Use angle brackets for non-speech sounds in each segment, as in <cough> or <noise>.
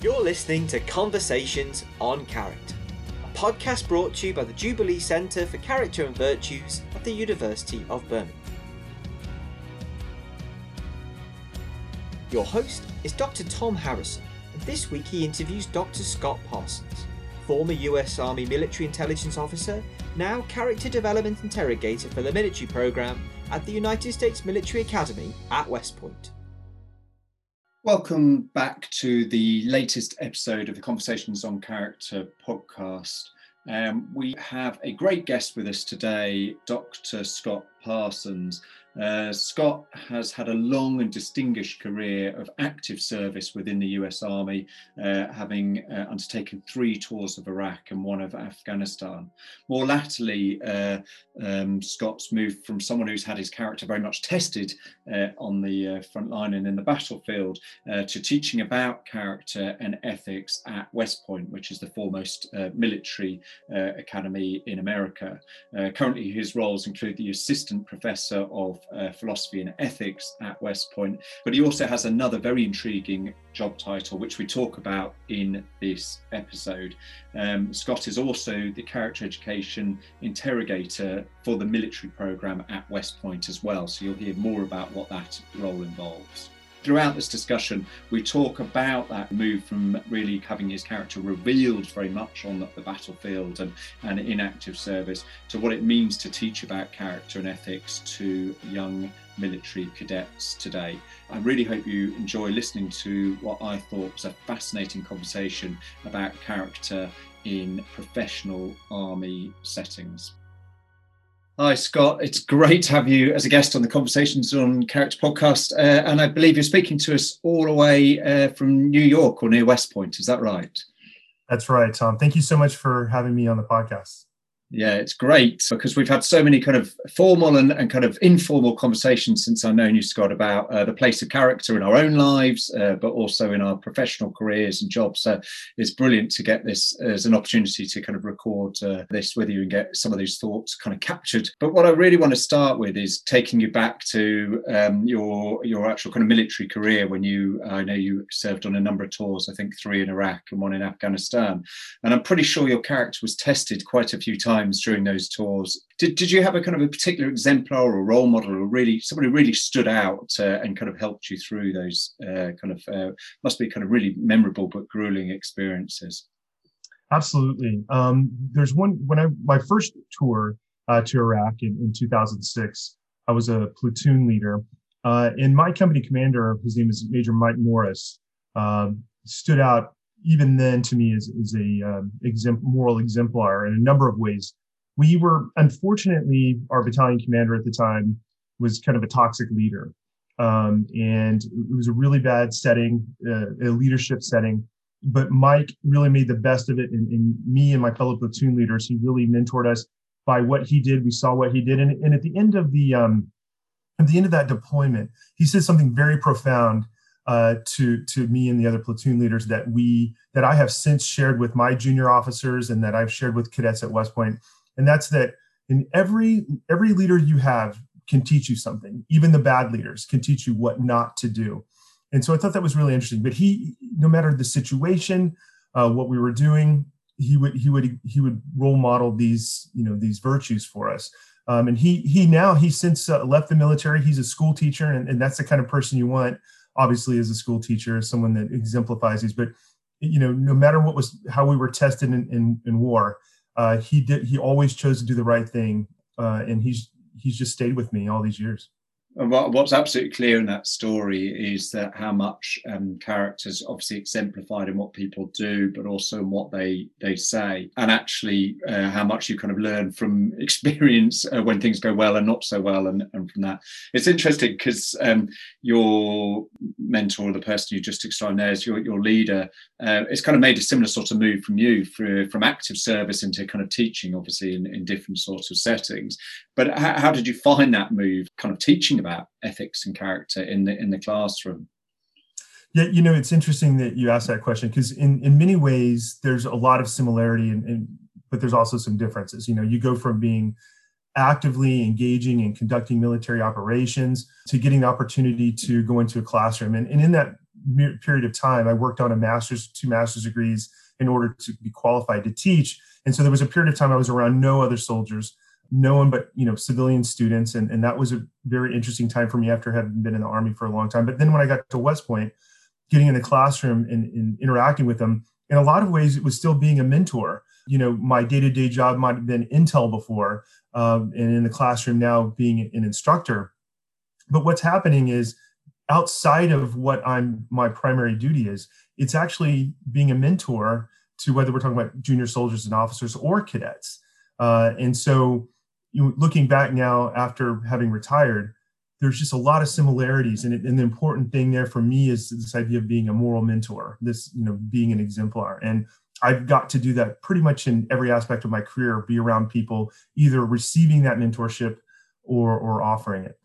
You're listening to Conversations on Character, a podcast brought to you by the Jubilee Centre for Character and Virtues at the University of Birmingham. Your host is Dr. Tom Harrison, and this week he interviews Dr. Scott Parsons, former US Army military intelligence officer, now character development interrogator for the military program at the United States Military Academy at West Point. Welcome back to the latest episode of the Conversations on Character podcast. Um, we have a great guest with us today, Dr. Scott Parsons. Uh, Scott has had a long and distinguished career of active service within the US Army, uh, having uh, undertaken three tours of Iraq and one of Afghanistan. More latterly, uh, um, Scott's moved from someone who's had his character very much tested uh, on the uh, front line and in the battlefield to teaching about character and ethics at West Point, which is the foremost military academy in America. currently, his roles include the assistant professor of uh, philosophy and ethics at West Point, but he also has another very intriguing job title, which we talk about in this episode. Um, Scott is also the character education interrogator for the military program at West Point as well, so you'll hear more about what that role involves throughout this discussion, we talk about that move from really having his character revealed very much on the, the, battlefield and, and in active service to what it means to teach about character and ethics to young military cadets today. I really hope you enjoy listening to what I thought was a fascinating conversation about character in professional army settings. Hi, Scott. It's great to have you as a guest on the Conversations on Character podcast. Uh, and I believe you're speaking to us all the way uh, from New York or near West Point. Is that right? That's right, Tom. Thank you so much for having me on the podcast. Yeah, it's great because we've had so many kind of formal and, and kind of informal conversations since I've known you, Scott, about uh, the place of character in our own lives, uh, but also in our professional careers and jobs. So it's brilliant to get this as an opportunity to kind of record uh, this with you and get some of these thoughts kind of captured. But what I really want to start with is taking you back to um, your your actual kind of military career when you, I know you served on a number of tours, I think three in Iraq and one in Afghanistan. And I'm pretty sure your character was tested quite a few times times during those tours. Did, did you have a kind of a particular exemplar or role model or really somebody really stood out uh, and kind of helped you through those uh, kind of uh, must be kind of really memorable but grueling experiences? Absolutely. Um, there's one when I my first tour uh, to Iraq in, in 2006. I was a platoon leader, uh, and my company commander, his name is Major Mike Morris, um, stood out even then to me is, is a um, exempl- moral exemplar in a number of ways. We were, unfortunately, our battalion commander at the time was kind of a toxic leader. Um, and it was a really bad setting, uh, a leadership setting. But Mike really made the best of it. And, and, me and my fellow platoon leaders, he really mentored us by what he did. We saw what he did. And, and at the end of the, um, at the end of that deployment, he said something very profound uh, to to me and the other platoon leaders that we that I have since shared with my junior officers and that I've shared with cadets at West Point, and that's that in every every leader you have can teach you something. Even the bad leaders can teach you what not to do. And so I thought that was really interesting. But he, no matter the situation, uh, what we were doing, he would he would he would role model these you know these virtues for us. Um, and he he now he's since uh, left the military. He's a school teacher, and, and that's the kind of person you want obviously as a school teacher, as someone that exemplifies these. But you know, no matter what was how we were tested in in, in war, uh, he did he always chose to do the right thing, uh, and he's he's just stayed with me all these years what's absolutely clear in that story is that how much um, characters obviously exemplified in what people do, but also in what they they say, and actually uh, how much you kind of learn from <laughs> experience uh, when things go well and not so well, and, and from that. It's interesting because um, your mentor, the person you just explained there, is your your leader. Uh, it's kind of made a similar sort of move from you for, from active service into kind of teaching, obviously in, in different sorts of settings. But how, how did you find that move, kind of teaching about ethics and character in the in the classroom? Yeah, you know, it's interesting that you asked that question because in in many ways there's a lot of similarity, and, and but there's also some differences. You know, you go from being actively engaging and conducting military operations to getting the opportunity to go into a classroom and, and in that period of time, I worked on a master's, two master's degrees in order to be qualified to teach. And so there was a period of time I was around no other soldiers, no one but you know civilian students, and, and that was a very interesting time for me after having been in the army for a long time. But then when I got to West Point, getting in the classroom and, and interacting with them, in a lot of ways it was still being a mentor. You know, my day-to-day job might have been intel before, um, and in the classroom now being an instructor. But what's happening is outside of what I'm my primary duty is, it's actually being a mentor to whether we're talking about junior soldiers and officers or cadets. Uh, and so, you looking back now after having retired, there's just a lot of similarities, and, it, and the important thing there for me is this idea of being a moral mentor, this you know being an exemplar, and I've got to do that pretty much in every aspect of my career. Be around people either receiving that mentorship or or offering it.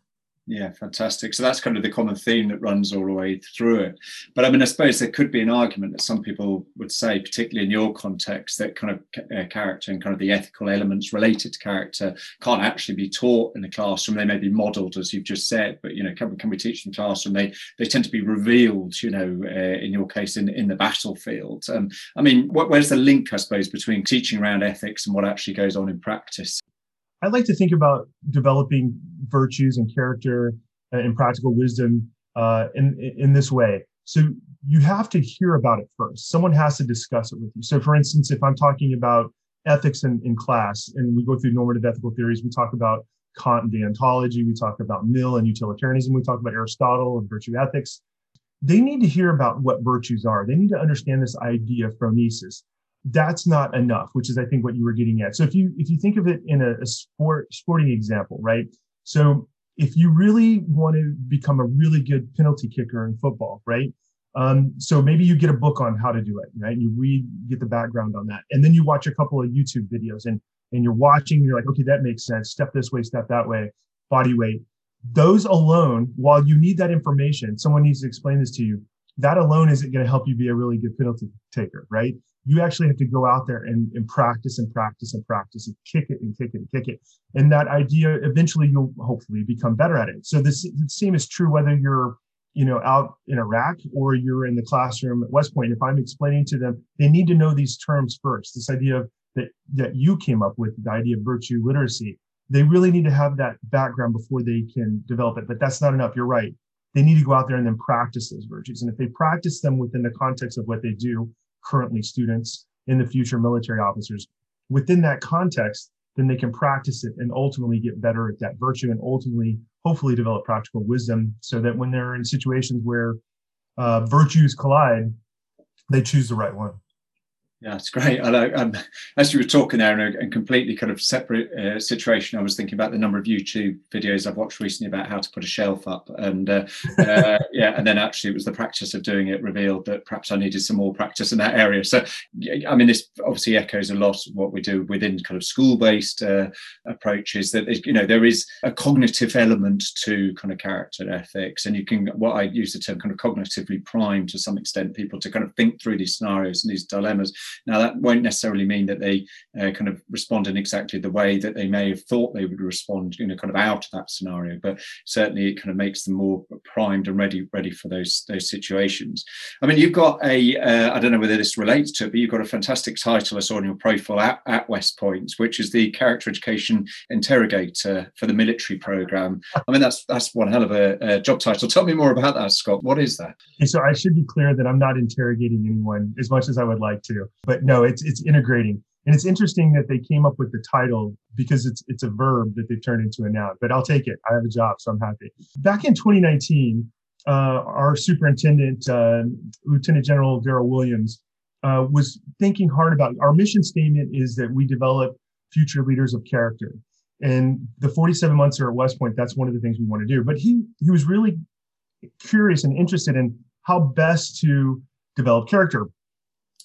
Yeah, fantastic. So that's kind of the common theme that runs all the way through it. But I mean, I suppose there could be an argument that some people would say, particularly in your context, that kind of uh, character and kind of the ethical elements related to character can't actually be taught in the classroom. They may be modelled, as you've just said, but you know, can, can we teach in the classroom? They they tend to be revealed. You know, uh, in your case, in in the battlefield. Um, I mean, where's the link, I suppose, between teaching around ethics and what actually goes on in practice? I like to think about developing virtues and character and practical wisdom uh, in in this way. So you have to hear about it first. Someone has to discuss it with you. So, for instance, if I'm talking about ethics in, in class and we go through normative ethical theories, we talk about Kant and deontology, we talk about Mill and utilitarianism, we talk about Aristotle and virtue ethics. They need to hear about what virtues are. They need to understand this idea of phronesis that's not enough which is i think what you were getting at. So if you if you think of it in a, a sport sporting example right? So if you really want to become a really good penalty kicker in football right? Um, so maybe you get a book on how to do it right? You read get the background on that. And then you watch a couple of youtube videos and and you're watching you're like okay that makes sense. Step this way step that way body weight. Those alone while you need that information someone needs to explain this to you that alone isn't going to help you be a really good penalty taker right you actually have to go out there and, and practice and practice and practice and kick it and kick it and kick it. And that idea, eventually you'll hopefully become better at it. So this the same is true whether you're, you know, out in Iraq or you're in the classroom at West Point. If I'm explaining to them, they need to know these terms first. This idea of that that you came up with, the idea of virtue literacy. They really need to have that background before they can develop it. But that's not enough. You're right. They need to go out there and then practice those virtues. And if they practice them within the context of what they do, currently students, in the future military officers. Within that context, then they can practice it and ultimately get better at that virtue and ultimately, hopefully, develop practical wisdom so that when they're in situations where uh, virtues collide, they choose the right one. Yeah, it's great. I like, um, as you were talking there in a, a completely kind of separate uh, situation, I was thinking about the number of YouTube videos I've watched recently about how to put a shelf up, and uh, uh, <laughs> yeah, and then actually it was the practice of doing it revealed that perhaps I needed some more practice in that area. So, I mean, this obviously echoes a lot of what we do within kind of school-based uh, approaches. That you know there is a cognitive element to kind of character ethics, and you can what I use the term kind of cognitively prime to some extent people to kind of think through these scenarios and these dilemmas now, that won't necessarily mean that they uh, kind of respond in exactly the way that they may have thought they would respond, you know, kind of out of that scenario. But certainly, it kind of makes them more primed and ready, ready for those those situations. I mean, you've got a uh, I don't know whether this relates to it, but you've got a fantastic title I saw on your profile at, at West Point, which is the Character Education Interrogator for the Military Program. I mean, that's that's one hell of a, a job title. Tell me more about that, Scott. What is that? So I should be clear that I'm not interrogating anyone as much as I would like to but no, it's it's integrating. And it's interesting that they came up with the title because it's it's a verb that they've turned into a noun. But I'll take it. I have a job, so I'm happy. Back in 2019, uh, our superintendent, uh, Lieutenant General Darryl Williams, uh, was thinking hard about our mission statement is that we develop future leaders of character. And the 47 months here at West Point, that's one of the things we want to do. But he he was really curious and interested in how best to develop character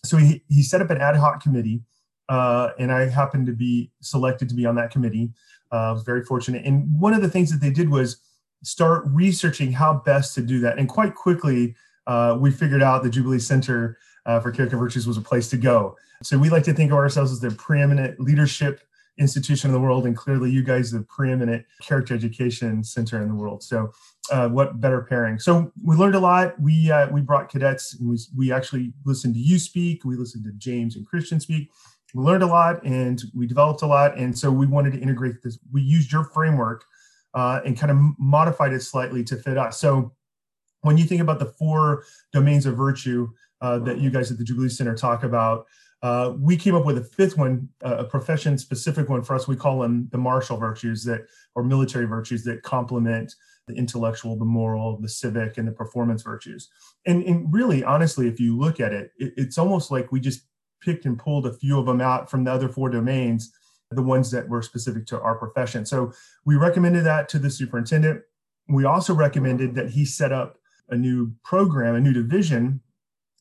so he, he set up an ad hoc committee uh, and I happened to be selected to be on that committee. Uh, I was very fortunate. And one of the things that they did was start researching how best to do that. And quite quickly, uh, we figured out the Jubilee Center uh, for Character Virtues was a place to go. So we like to think of ourselves as the preeminent leadership institution in the world, and clearly you guys the preeminent character education center in the world. So uh, what better pairing? So we learned a lot. We uh, we brought cadets and we, we actually listened to you speak. We listened to James and Christian speak. We learned a lot and we developed a lot. And so we wanted to integrate this. We used your framework uh, and kind of modified it slightly to fit us. So when you think about the four domains of virtue uh, that you guys at the Jubilee Center talk about, uh, we came up with a fifth one, uh, a profession specific one for us. We call them the martial virtues that, or military virtues that complement the intellectual, the moral, the civic, and the performance virtues. And, and really, honestly, if you look at it, it, it's almost like we just picked and pulled a few of them out from the other four domains, the ones that were specific to our profession. So we recommended that to the superintendent. We also recommended that he set up a new program, a new division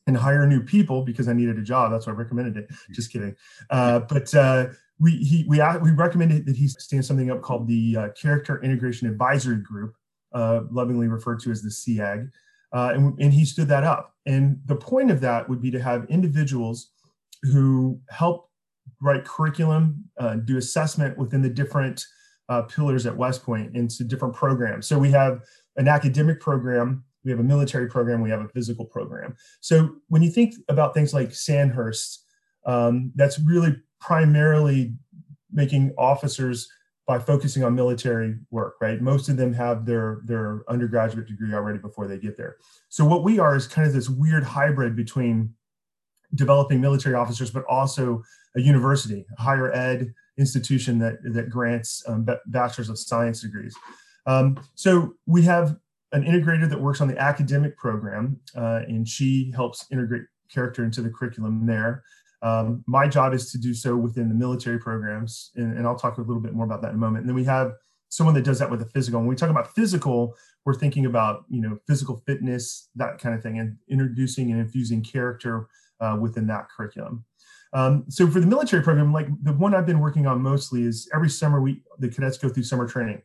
and hire new people because I needed a job. That's why I recommended it. Just kidding. Uh, but uh, we he, we we recommended that he stand something up called the uh, Character Integration Advisory Group, uh, lovingly referred to as the CAG. uh, and and he stood that up. And the point of that would be to have individuals who help write curriculum, uh, do assessment within the different pillars at West Point into different programs. So we have an academic program we have a military program, we have a physical program. So when you think about things like Sandhurst, um, that's really primarily making officers by focusing on military work, right? Most of them have their their undergraduate degree already before they get there. So what we are is kind of this weird hybrid between developing military officers, but also a university, a higher ed institution that that grants um, bachelor's of science degrees. Um, so we have an integrator that works on the academic program, uh, and she helps integrate character into the curriculum there. Um, my job is to do so within the military programs, and, and, I'll talk a little bit more about that in a moment. And then we have someone that does that with the physical. When we talk about physical, we're thinking about you know physical fitness, that kind of thing, and introducing and infusing character uh, within that curriculum. Um, so for the military program, like the one I've been working on mostly is every summer we the cadets go through summer training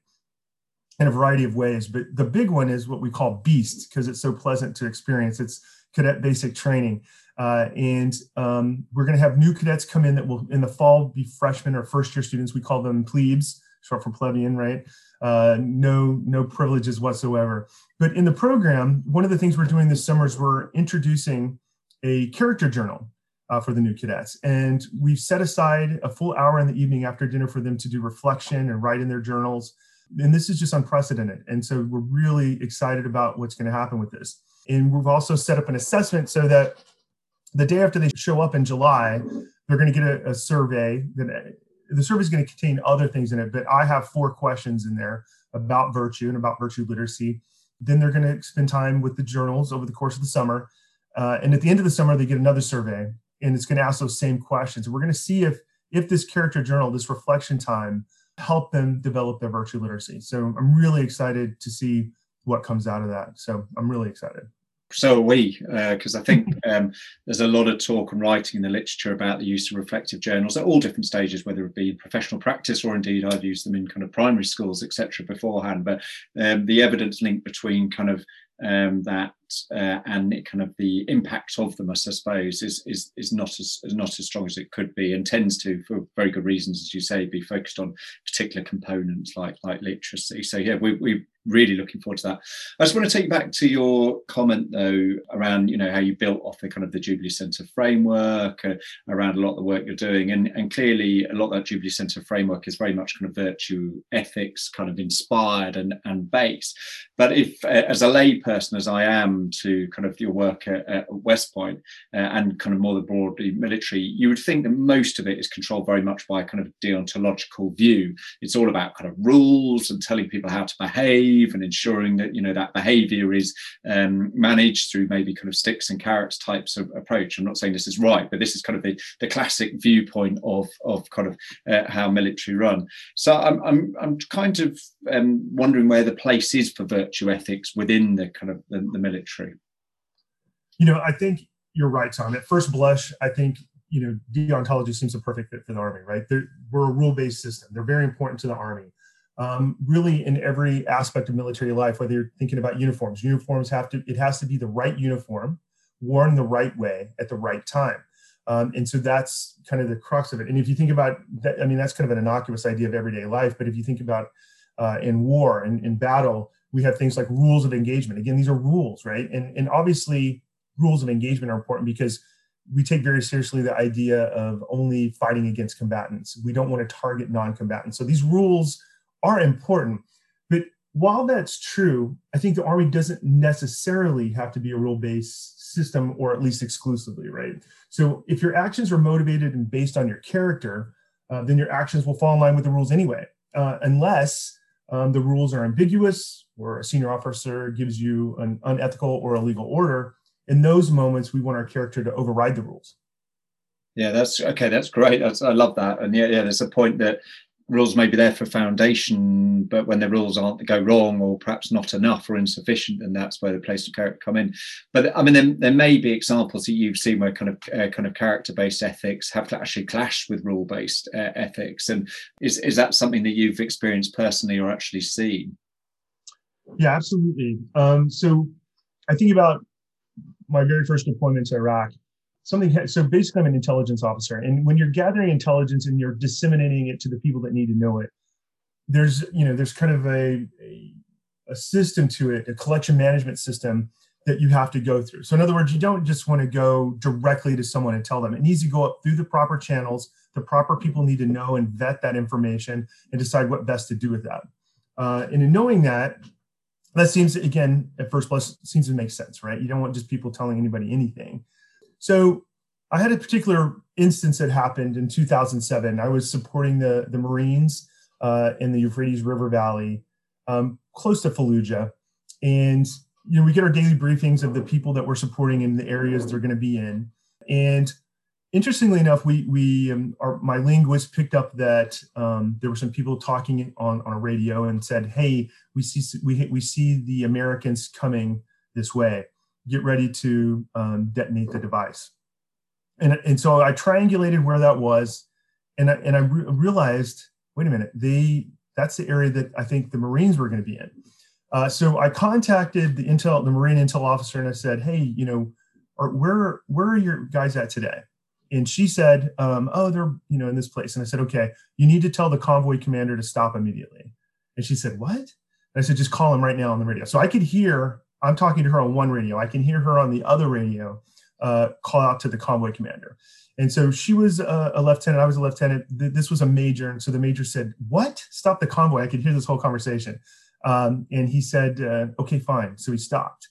in a variety of ways. But the big one is what we call Beast because it's so pleasant to experience. It's cadet basic training. Uh, and um, we're going to have new cadets come in that will in the fall be freshmen or first year students. We call them plebes, short for plebeian, right? Uh, no, no privileges whatsoever. But in the program, one of the things we're doing this summer is we're introducing a character journal uh, for the new cadets. And we've set aside a full hour in the evening after dinner for them to do reflection and write in their journals and this is just unprecedented. And so we're really excited about what's going to happen with this. And we've also set up an assessment so that the day after they show up in July, they're going to get a, a survey. That the survey is going to contain other things in it, but I have four questions in there about virtue and about virtue literacy. Then they're going to spend time with the journals over the course of the summer. Uh, and at the end of the summer, they get another survey, and it's going to ask those same questions. We're going to see if if this character journal, this reflection time, help them develop their virtue literacy. So I'm really excited to see what comes out of that. So I'm really excited. So are we, because uh, I think <laughs> um, there's a lot of talk and writing in the literature about the use of reflective journals at all different stages, whether it be in professional practice or indeed I've used them in kind of primary schools, etc. beforehand. But um, the evidence link between kind of um, that uh, and kind of the impact of them, I suppose, is is is not as not as strong as it could be, and tends to, for very good reasons, as you say, be focused on particular components like like literacy. So yeah, we we really looking forward to that. I just want to take you back to your comment though around you know how you built off the kind of the Jubilee Centre framework uh, around a lot of the work you're doing, and and clearly a lot of that Jubilee Centre framework is very much kind of virtue ethics kind of inspired and and based. But if as a layperson as I am to kind of your work at, at West Point, uh, and kind of more the broadly military, you would think that most of it is controlled very much by a kind of deontological view. It's all about kind of rules and telling people how to behave and ensuring that you know that behavior is um, managed through maybe kind of sticks and carrots types of approach. I'm not saying this is right but this is kind of the, the classic viewpoint of of kind of uh, how military run. So i'm i'm, I'm kind of um, wondering where the place is for virtue ethics within the kind of the, the military you know i think you're right tom at first blush i think you know deontology seems a perfect fit for the army right They're, we're a rule-based system they're very important to the army um, really in every aspect of military life, whether you're thinking about uniforms, uniforms have to, it has to be the right uniform, worn the right way at the right time. Um, and so that's kind of the crux of it. And if you think about that, I mean, that's kind of an innocuous idea of everyday life. But if you think about uh, in war and in battle, we have things like rules of engagement. Again, these are rules, right? And, and obviously, rules of engagement are important because we take very seriously the idea of only fighting against combatants. We don't want to target non combatants. So these rules are important. But while that's true, I think the Army doesn't necessarily have to be a rule based system or at least exclusively, right? So if your actions are motivated and based on your character, uh, then your actions will fall in line with the rules anyway, uh, unless um, the rules are ambiguous or a senior officer gives you an unethical or illegal order. In those moments, we want our character to override the rules. Yeah, that's okay. That's great. That's, I love that. And yeah, yeah, there's a point that rules may be there for foundation, but when the rules aren't go wrong or perhaps not enough or insufficient, then that's where the place of character come in. But I mean, there, there may be examples that you've seen where kind of uh, kind of character-based ethics have actually clashed with rule-based uh, ethics, and is is that something that you've experienced personally or actually seen? Yeah, absolutely. Um, so I think about my very first deployment to Iraq. Something so basically i'm an intelligence officer and when you're gathering intelligence and you're disseminating it to the people that need to know it there's you know there's kind of a, a, a system to it a collection management system that you have to go through. So in other words you don't just want to go directly to someone and tell them. It needs to go up through the proper channels the proper people need to know and vet that information and decide what best to do with that. Uh, and in knowing that that seems again at first blush seems to make sense right you don't want just people telling anybody anything so I had a particular instance that happened in 2007. I was supporting the, the Marines uh, in the Euphrates River Valley, um, close to Fallujah. And you know, we get our daily briefings of the people that we're supporting in the areas they're going to be in. And interestingly enough, we we um, our, my linguist picked up that um, there were some people talking on on a radio and said, "Hey, we see we we see the Americans coming this way." get ready to um, detonate the device. And, and so I triangulated where that was, and I, and I re- realized, wait a minute, they that's the area that I think the Marines were going to be in. Uh, so I contacted the intel, the Marine intel officer, and I said, hey, you know, are, where where are your guys at today? And she said, um, oh, they're you know in this place. And I said, okay, you need to tell the convoy commander to stop immediately. And she said, what? And I said, just call him right now on the radio. So I could hear I'm talking to her on one radio. I can hear her on the other radio uh, call out to the convoy commander. And so she was a, a, lieutenant. I was a lieutenant. This was a major. And so the major said, What? Stop the convoy. I could hear this whole conversation. Um, and he said, uh, Okay, fine. So he stopped.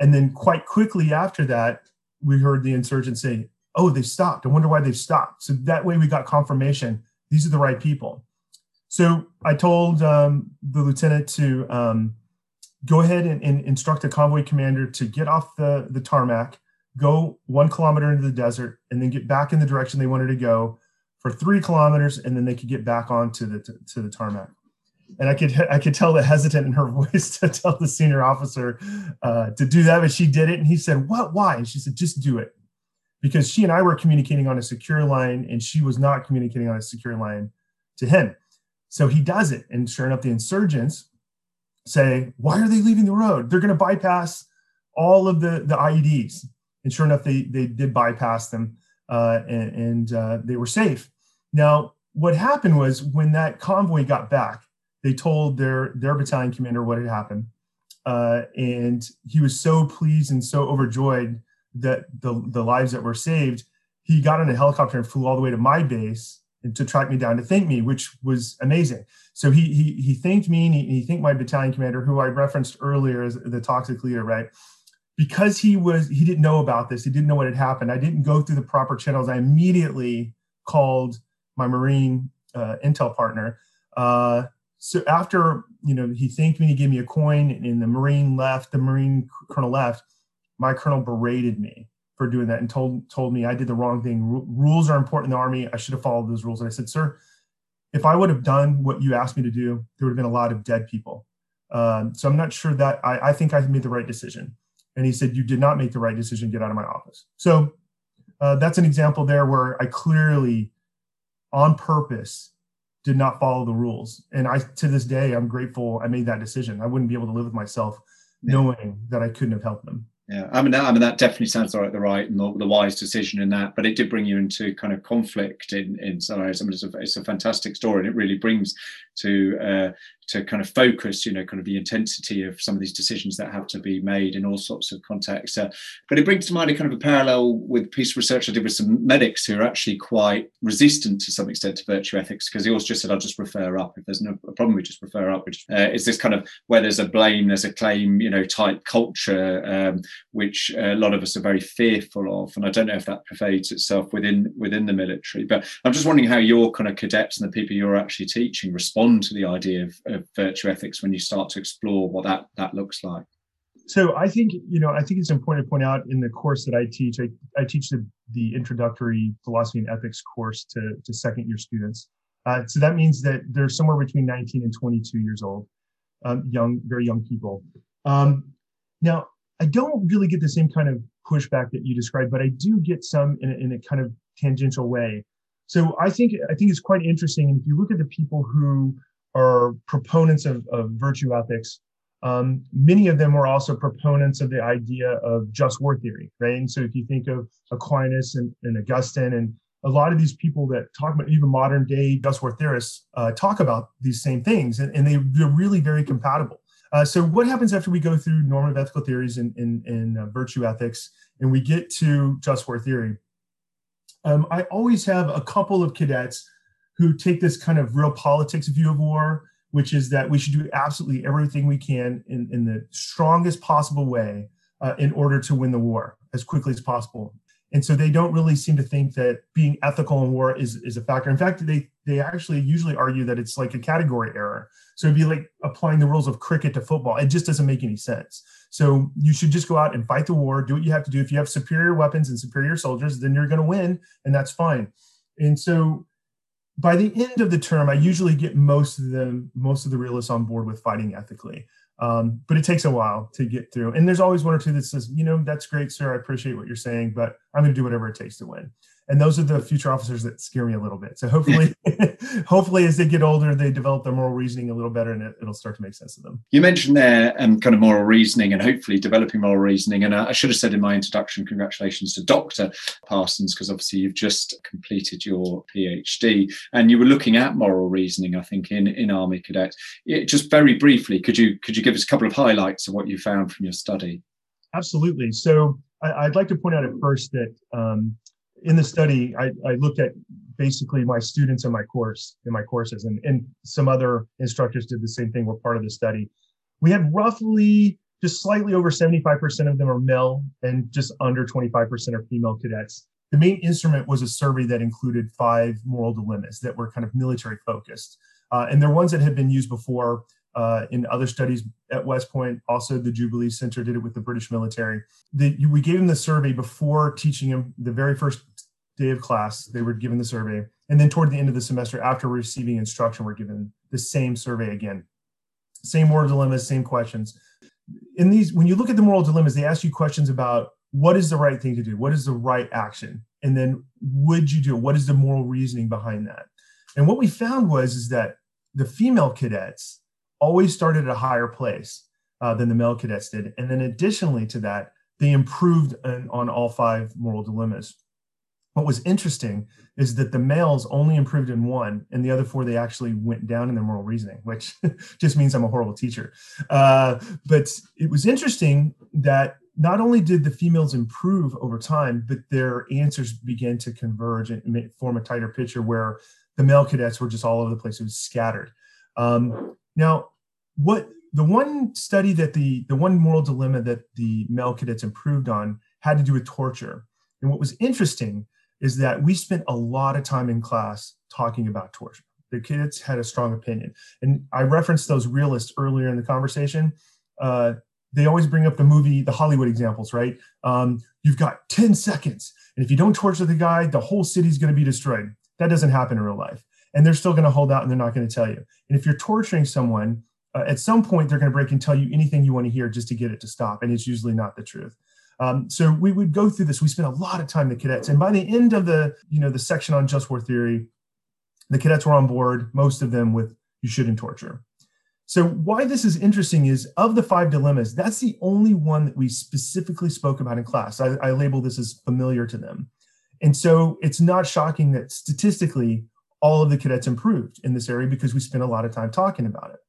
And then quite quickly after that, we heard the insurgents say, Oh, they stopped. I wonder why they've stopped. So that way we got confirmation these are the right people. So I told um, the lieutenant to um, go ahead and, and, instruct the convoy commander to get off the, the tarmac, go one kilometer into the desert, and then get back in the direction they wanted to go for three kilometers, and then they could get back onto the to, to the tarmac. And I could I could tell the hesitant in her <laughs> voice to tell the senior officer uh, to do that, but she did it, and he said, "What? Why?" And she said, "Just do it," because she and I were communicating on a secure line, and she was not communicating on a secure line to him. So he does it, and sure enough, the insurgents say, why are they leaving the road? They're going to bypass all of the, the IEDs. And sure enough, they, they did bypass them uh, and, and uh, they were safe. Now, what happened was when that convoy got back, they told their, their battalion commander what had happened. Uh, and he was so pleased and so overjoyed that the, the lives that were saved, he got on a helicopter and flew all the way to my base and to track me down to thank me, which was amazing. So he he he thanked me and he, he thanked my battalion commander, who I referenced earlier as the toxic leader, right? Because he was he didn't know about this, he didn't know what had happened. I didn't go through the proper channels. I immediately called my Marine uh, intel partner. Uh, so after you know he thanked me, he gave me a coin, and the Marine left. The Marine colonel left. My colonel berated me for doing that and told told me I did the wrong thing. R- rules are important in the army. I should have followed those rules. And I said, sir, if I would have done what you asked me to do, there would have been a lot of dead people. Um, so I'm not sure that I, I think I made the right decision. And he said, you did not make the right decision. Get out of my office. So uh, that's an example there where I clearly, on purpose, did not follow the rules. And I, to this day, I'm grateful I made that decision. I wouldn't be able to live with myself knowing that I couldn't have helped them. Yeah, I mean, that, I mean that definitely sounds like the right and the, the, wise decision in that. But it did bring you into kind of conflict in in some areas. I mean, it's a, it's a fantastic story, and it really brings to uh, to kind of focus, you know, kind of the intensity of some of these decisions that have to be made in all sorts of contexts. Uh, but it brings to mind a kind of a parallel with piece of research I did with some medics who are actually quite resistant to some extent to virtue ethics because he always just said, I'll just refer up. If there's no problem, we just refer up. Which uh, is this kind of where there's a blame, there's a claim, you know, type culture, um, which a lot of us are very fearful of. And I don't know if that pervades itself within within the military. But I'm just wondering how your kind of cadets and the people you're actually teaching respond to the idea of, of virtue ethics when you start to explore what that that looks like. So I think you know I think it's important to point out in the course that I teach, I, I teach the, the introductory philosophy and ethics course to, to second year students. Uh, so that means that they're somewhere between 19 and 22 years old, um, young, very young people. Um, now I don't really get the same kind of pushback that you described, but I do get some in a, in a kind of tangential way. So I think I think it's quite interesting. And if you look at the people who are proponents of, of virtue ethics, um, many of them were also proponents of the idea of just war theory, right? And so if you think of Aquinas and, and Augustine and a lot of these people that talk about even modern day just war theorists uh, talk about these same things and, and they, they're really very compatible. Uh, so what happens after we go through normative ethical theories and, in uh, virtue ethics and we get to just war theory? Um, I always have a couple of cadets who take this kind of real politics view of war, which is that we should do absolutely everything we can in, in the strongest possible way uh, in order to win the war as quickly as possible. And so they don't really seem to think that being ethical in war is, is a factor. In fact, they, they actually usually argue that it's like a category error. So it'd be like applying the rules of cricket to football. It just doesn't make any sense. So you should just go out and fight the war, do what you have to do. If you have superior weapons and superior soldiers, then you're going to win, and that's fine. And so by the end of the term, I usually get most of them, most of the realists on board with fighting ethically. Um, but it takes a while to get through. And there's always one or two that says, you know, that's great, sir. I appreciate what you're saying, but I'm going to do whatever it takes to win and those are the future officers that scare me a little bit. So hopefully, <laughs> <laughs> hopefully, as they get older, they develop their moral reasoning a little better, and it, will start to make sense to them. You mentioned there um, kind of moral reasoning, and hopefully developing moral reasoning. And I should have said in my introduction, congratulations to Dr. Parsons, because obviously you've just completed your PhD, and you were looking at moral reasoning, I think, in in Army Cadets. It, just very briefly, could you could you give us a couple of highlights of what you found from your study? Absolutely. So I, would like to point out at first that um, in the study, I, I, looked at basically my students in my course, in my courses, and, and some other instructors did the same thing, were part of the study. We had roughly just slightly over 75% of them are male and just under 25% are female cadets. The main instrument was a survey that included five moral dilemmas that were kind of military focused. Uh, and they're ones that had been used before uh, in other studies at West Point. Also, the Jubilee Center did it with the British military. The, we gave them the survey before teaching them the very first day of class. They were given the survey. And then toward the end of the semester, after receiving instruction, we're given the same survey again. Same moral dilemmas, same questions. In these, when you look at the moral dilemmas, they ask you questions about what is the right thing to do? What is the right action? And then would you do it? What is the moral reasoning behind that? And what we found was is that the female cadets always started at a higher place uh, than the male cadets did. And then additionally to that, they improved on, on all five moral dilemmas. What was interesting is that the males only improved in one, and the other four they actually went down in their moral reasoning, which <laughs> just means I'm a horrible teacher. Uh, but it was interesting that not only did the females improve over time, but their answers began to converge and form a tighter picture where the male cadets were just all over the place. It was scattered. Um, now, what the one study that the the one moral dilemma that the male cadets improved on had to do with torture. And what was interesting is that we spent a lot of time in class talking about torture. The kids had a strong opinion. And I referenced those realists earlier in the conversation. Uh, they always bring up the movie, the Hollywood examples, right? Um, you've got 10 seconds. And if you don't torture the guy, the whole city's going to be destroyed. That doesn't happen in real life and they're still going to hold out and they're not going to tell you. And if you're torturing someone, uh, at some point they're going to break and tell you anything you want to hear just to get it to stop, and it's usually not the truth. Um, so we would go through this. We spent a lot of time the cadets, and by the end of the you know the section on just war theory, the cadets were on board. Most of them with you shouldn't torture. So why this is interesting is of the five dilemmas, that's the only one that we specifically spoke about in class. I, I label this as familiar to them. And so it's not shocking that statistically all of the cadets improved in this area because we spent a lot of time talking about it.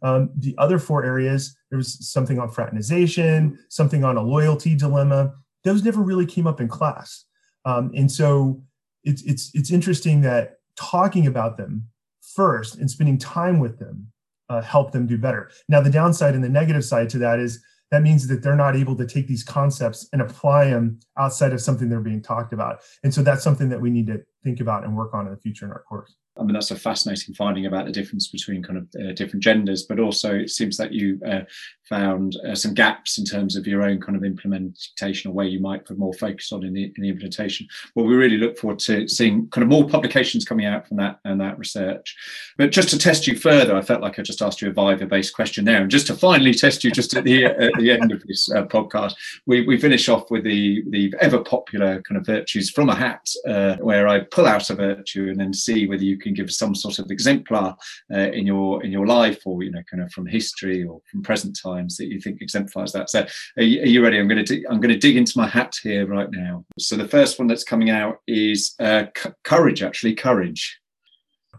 Um, the other four areas, there was something on fraternization, something on a loyalty dilemma. Those never really came up in class. Um, and so it's, it's, it's interesting that talking about them first and spending time with them uh, help them do better. Now, the downside and the negative side to that is that means that they're not able to take these concepts and apply them outside of something they're being talked about. And so that's something that we need to think about and work on in the future in our course. I mean, that's a fascinating finding about the difference between kind of uh, different genders, but also it seems that you uh, found uh, some gaps in terms of your own kind of implementation or where you might put more focus on in the, in the implementation. Well, we really look forward to seeing kind of more publications coming out from that and that research. But just to test you further, I felt like I just asked you a Viva-based question there, and just to finally test you, just at the at the end of this uh, podcast, we, we finish off with the the ever popular kind of virtues from a hat, uh, where I pull out a virtue and then see whether you can give some sort of exemplar uh, in your in your life, or you know, kind of from history or from present times that you think exemplifies that. So, are you, are you ready? I'm going to I'm going to dig into my hat here right now. So, the first one that's coming out is uh, c- courage. Actually, courage.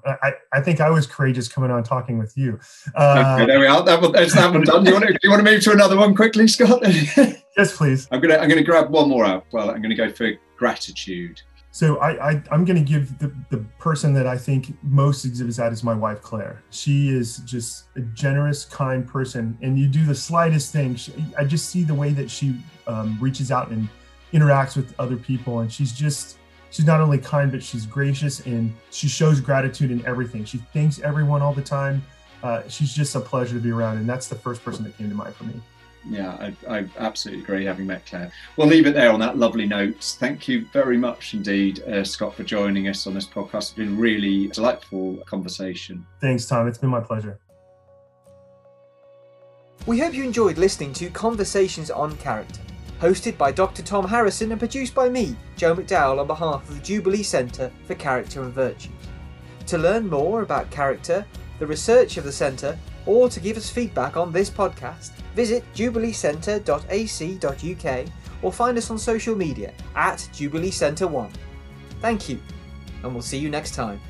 I, I think I was courageous coming on talking with you. Uh, okay, there we are. That one, there's that one done. Do you, want to, do you want to move to another one quickly, Scott? <laughs> yes, please. I'm gonna I'm gonna grab one more out. Well, I'm gonna go for gratitude. So I, I am going to give the, the person that I think most exhibits that is my wife Claire. She is just a generous, kind person, and you do the slightest thing. She, I just see the way that she um, reaches out and interacts with other people, and she's just she's not only kind but she's gracious and she shows gratitude in everything. She thanks everyone all the time. Uh, she's just a pleasure to be around, and that's the first person that came to mind for me yeah, I, I, absolutely agree. Having met Claire, we'll leave it there on that lovely note. Thank you very much indeed, uh, Scott, for joining us on this podcast. It's been really delightful conversation. Thanks, Tom. It's been my pleasure. We hope you enjoyed listening to Conversations on Character, hosted by Dr. Tom Harrison and produced by me, Joe McDowell, on behalf of the Jubilee Centre for Character and Virtues. To learn more about character, the research of the Centre, or to give us feedback on this podcast, visit jubileecentre.ac.uk or find us on social media at Jubilee Centre 1. Thank you, and we'll see you next time.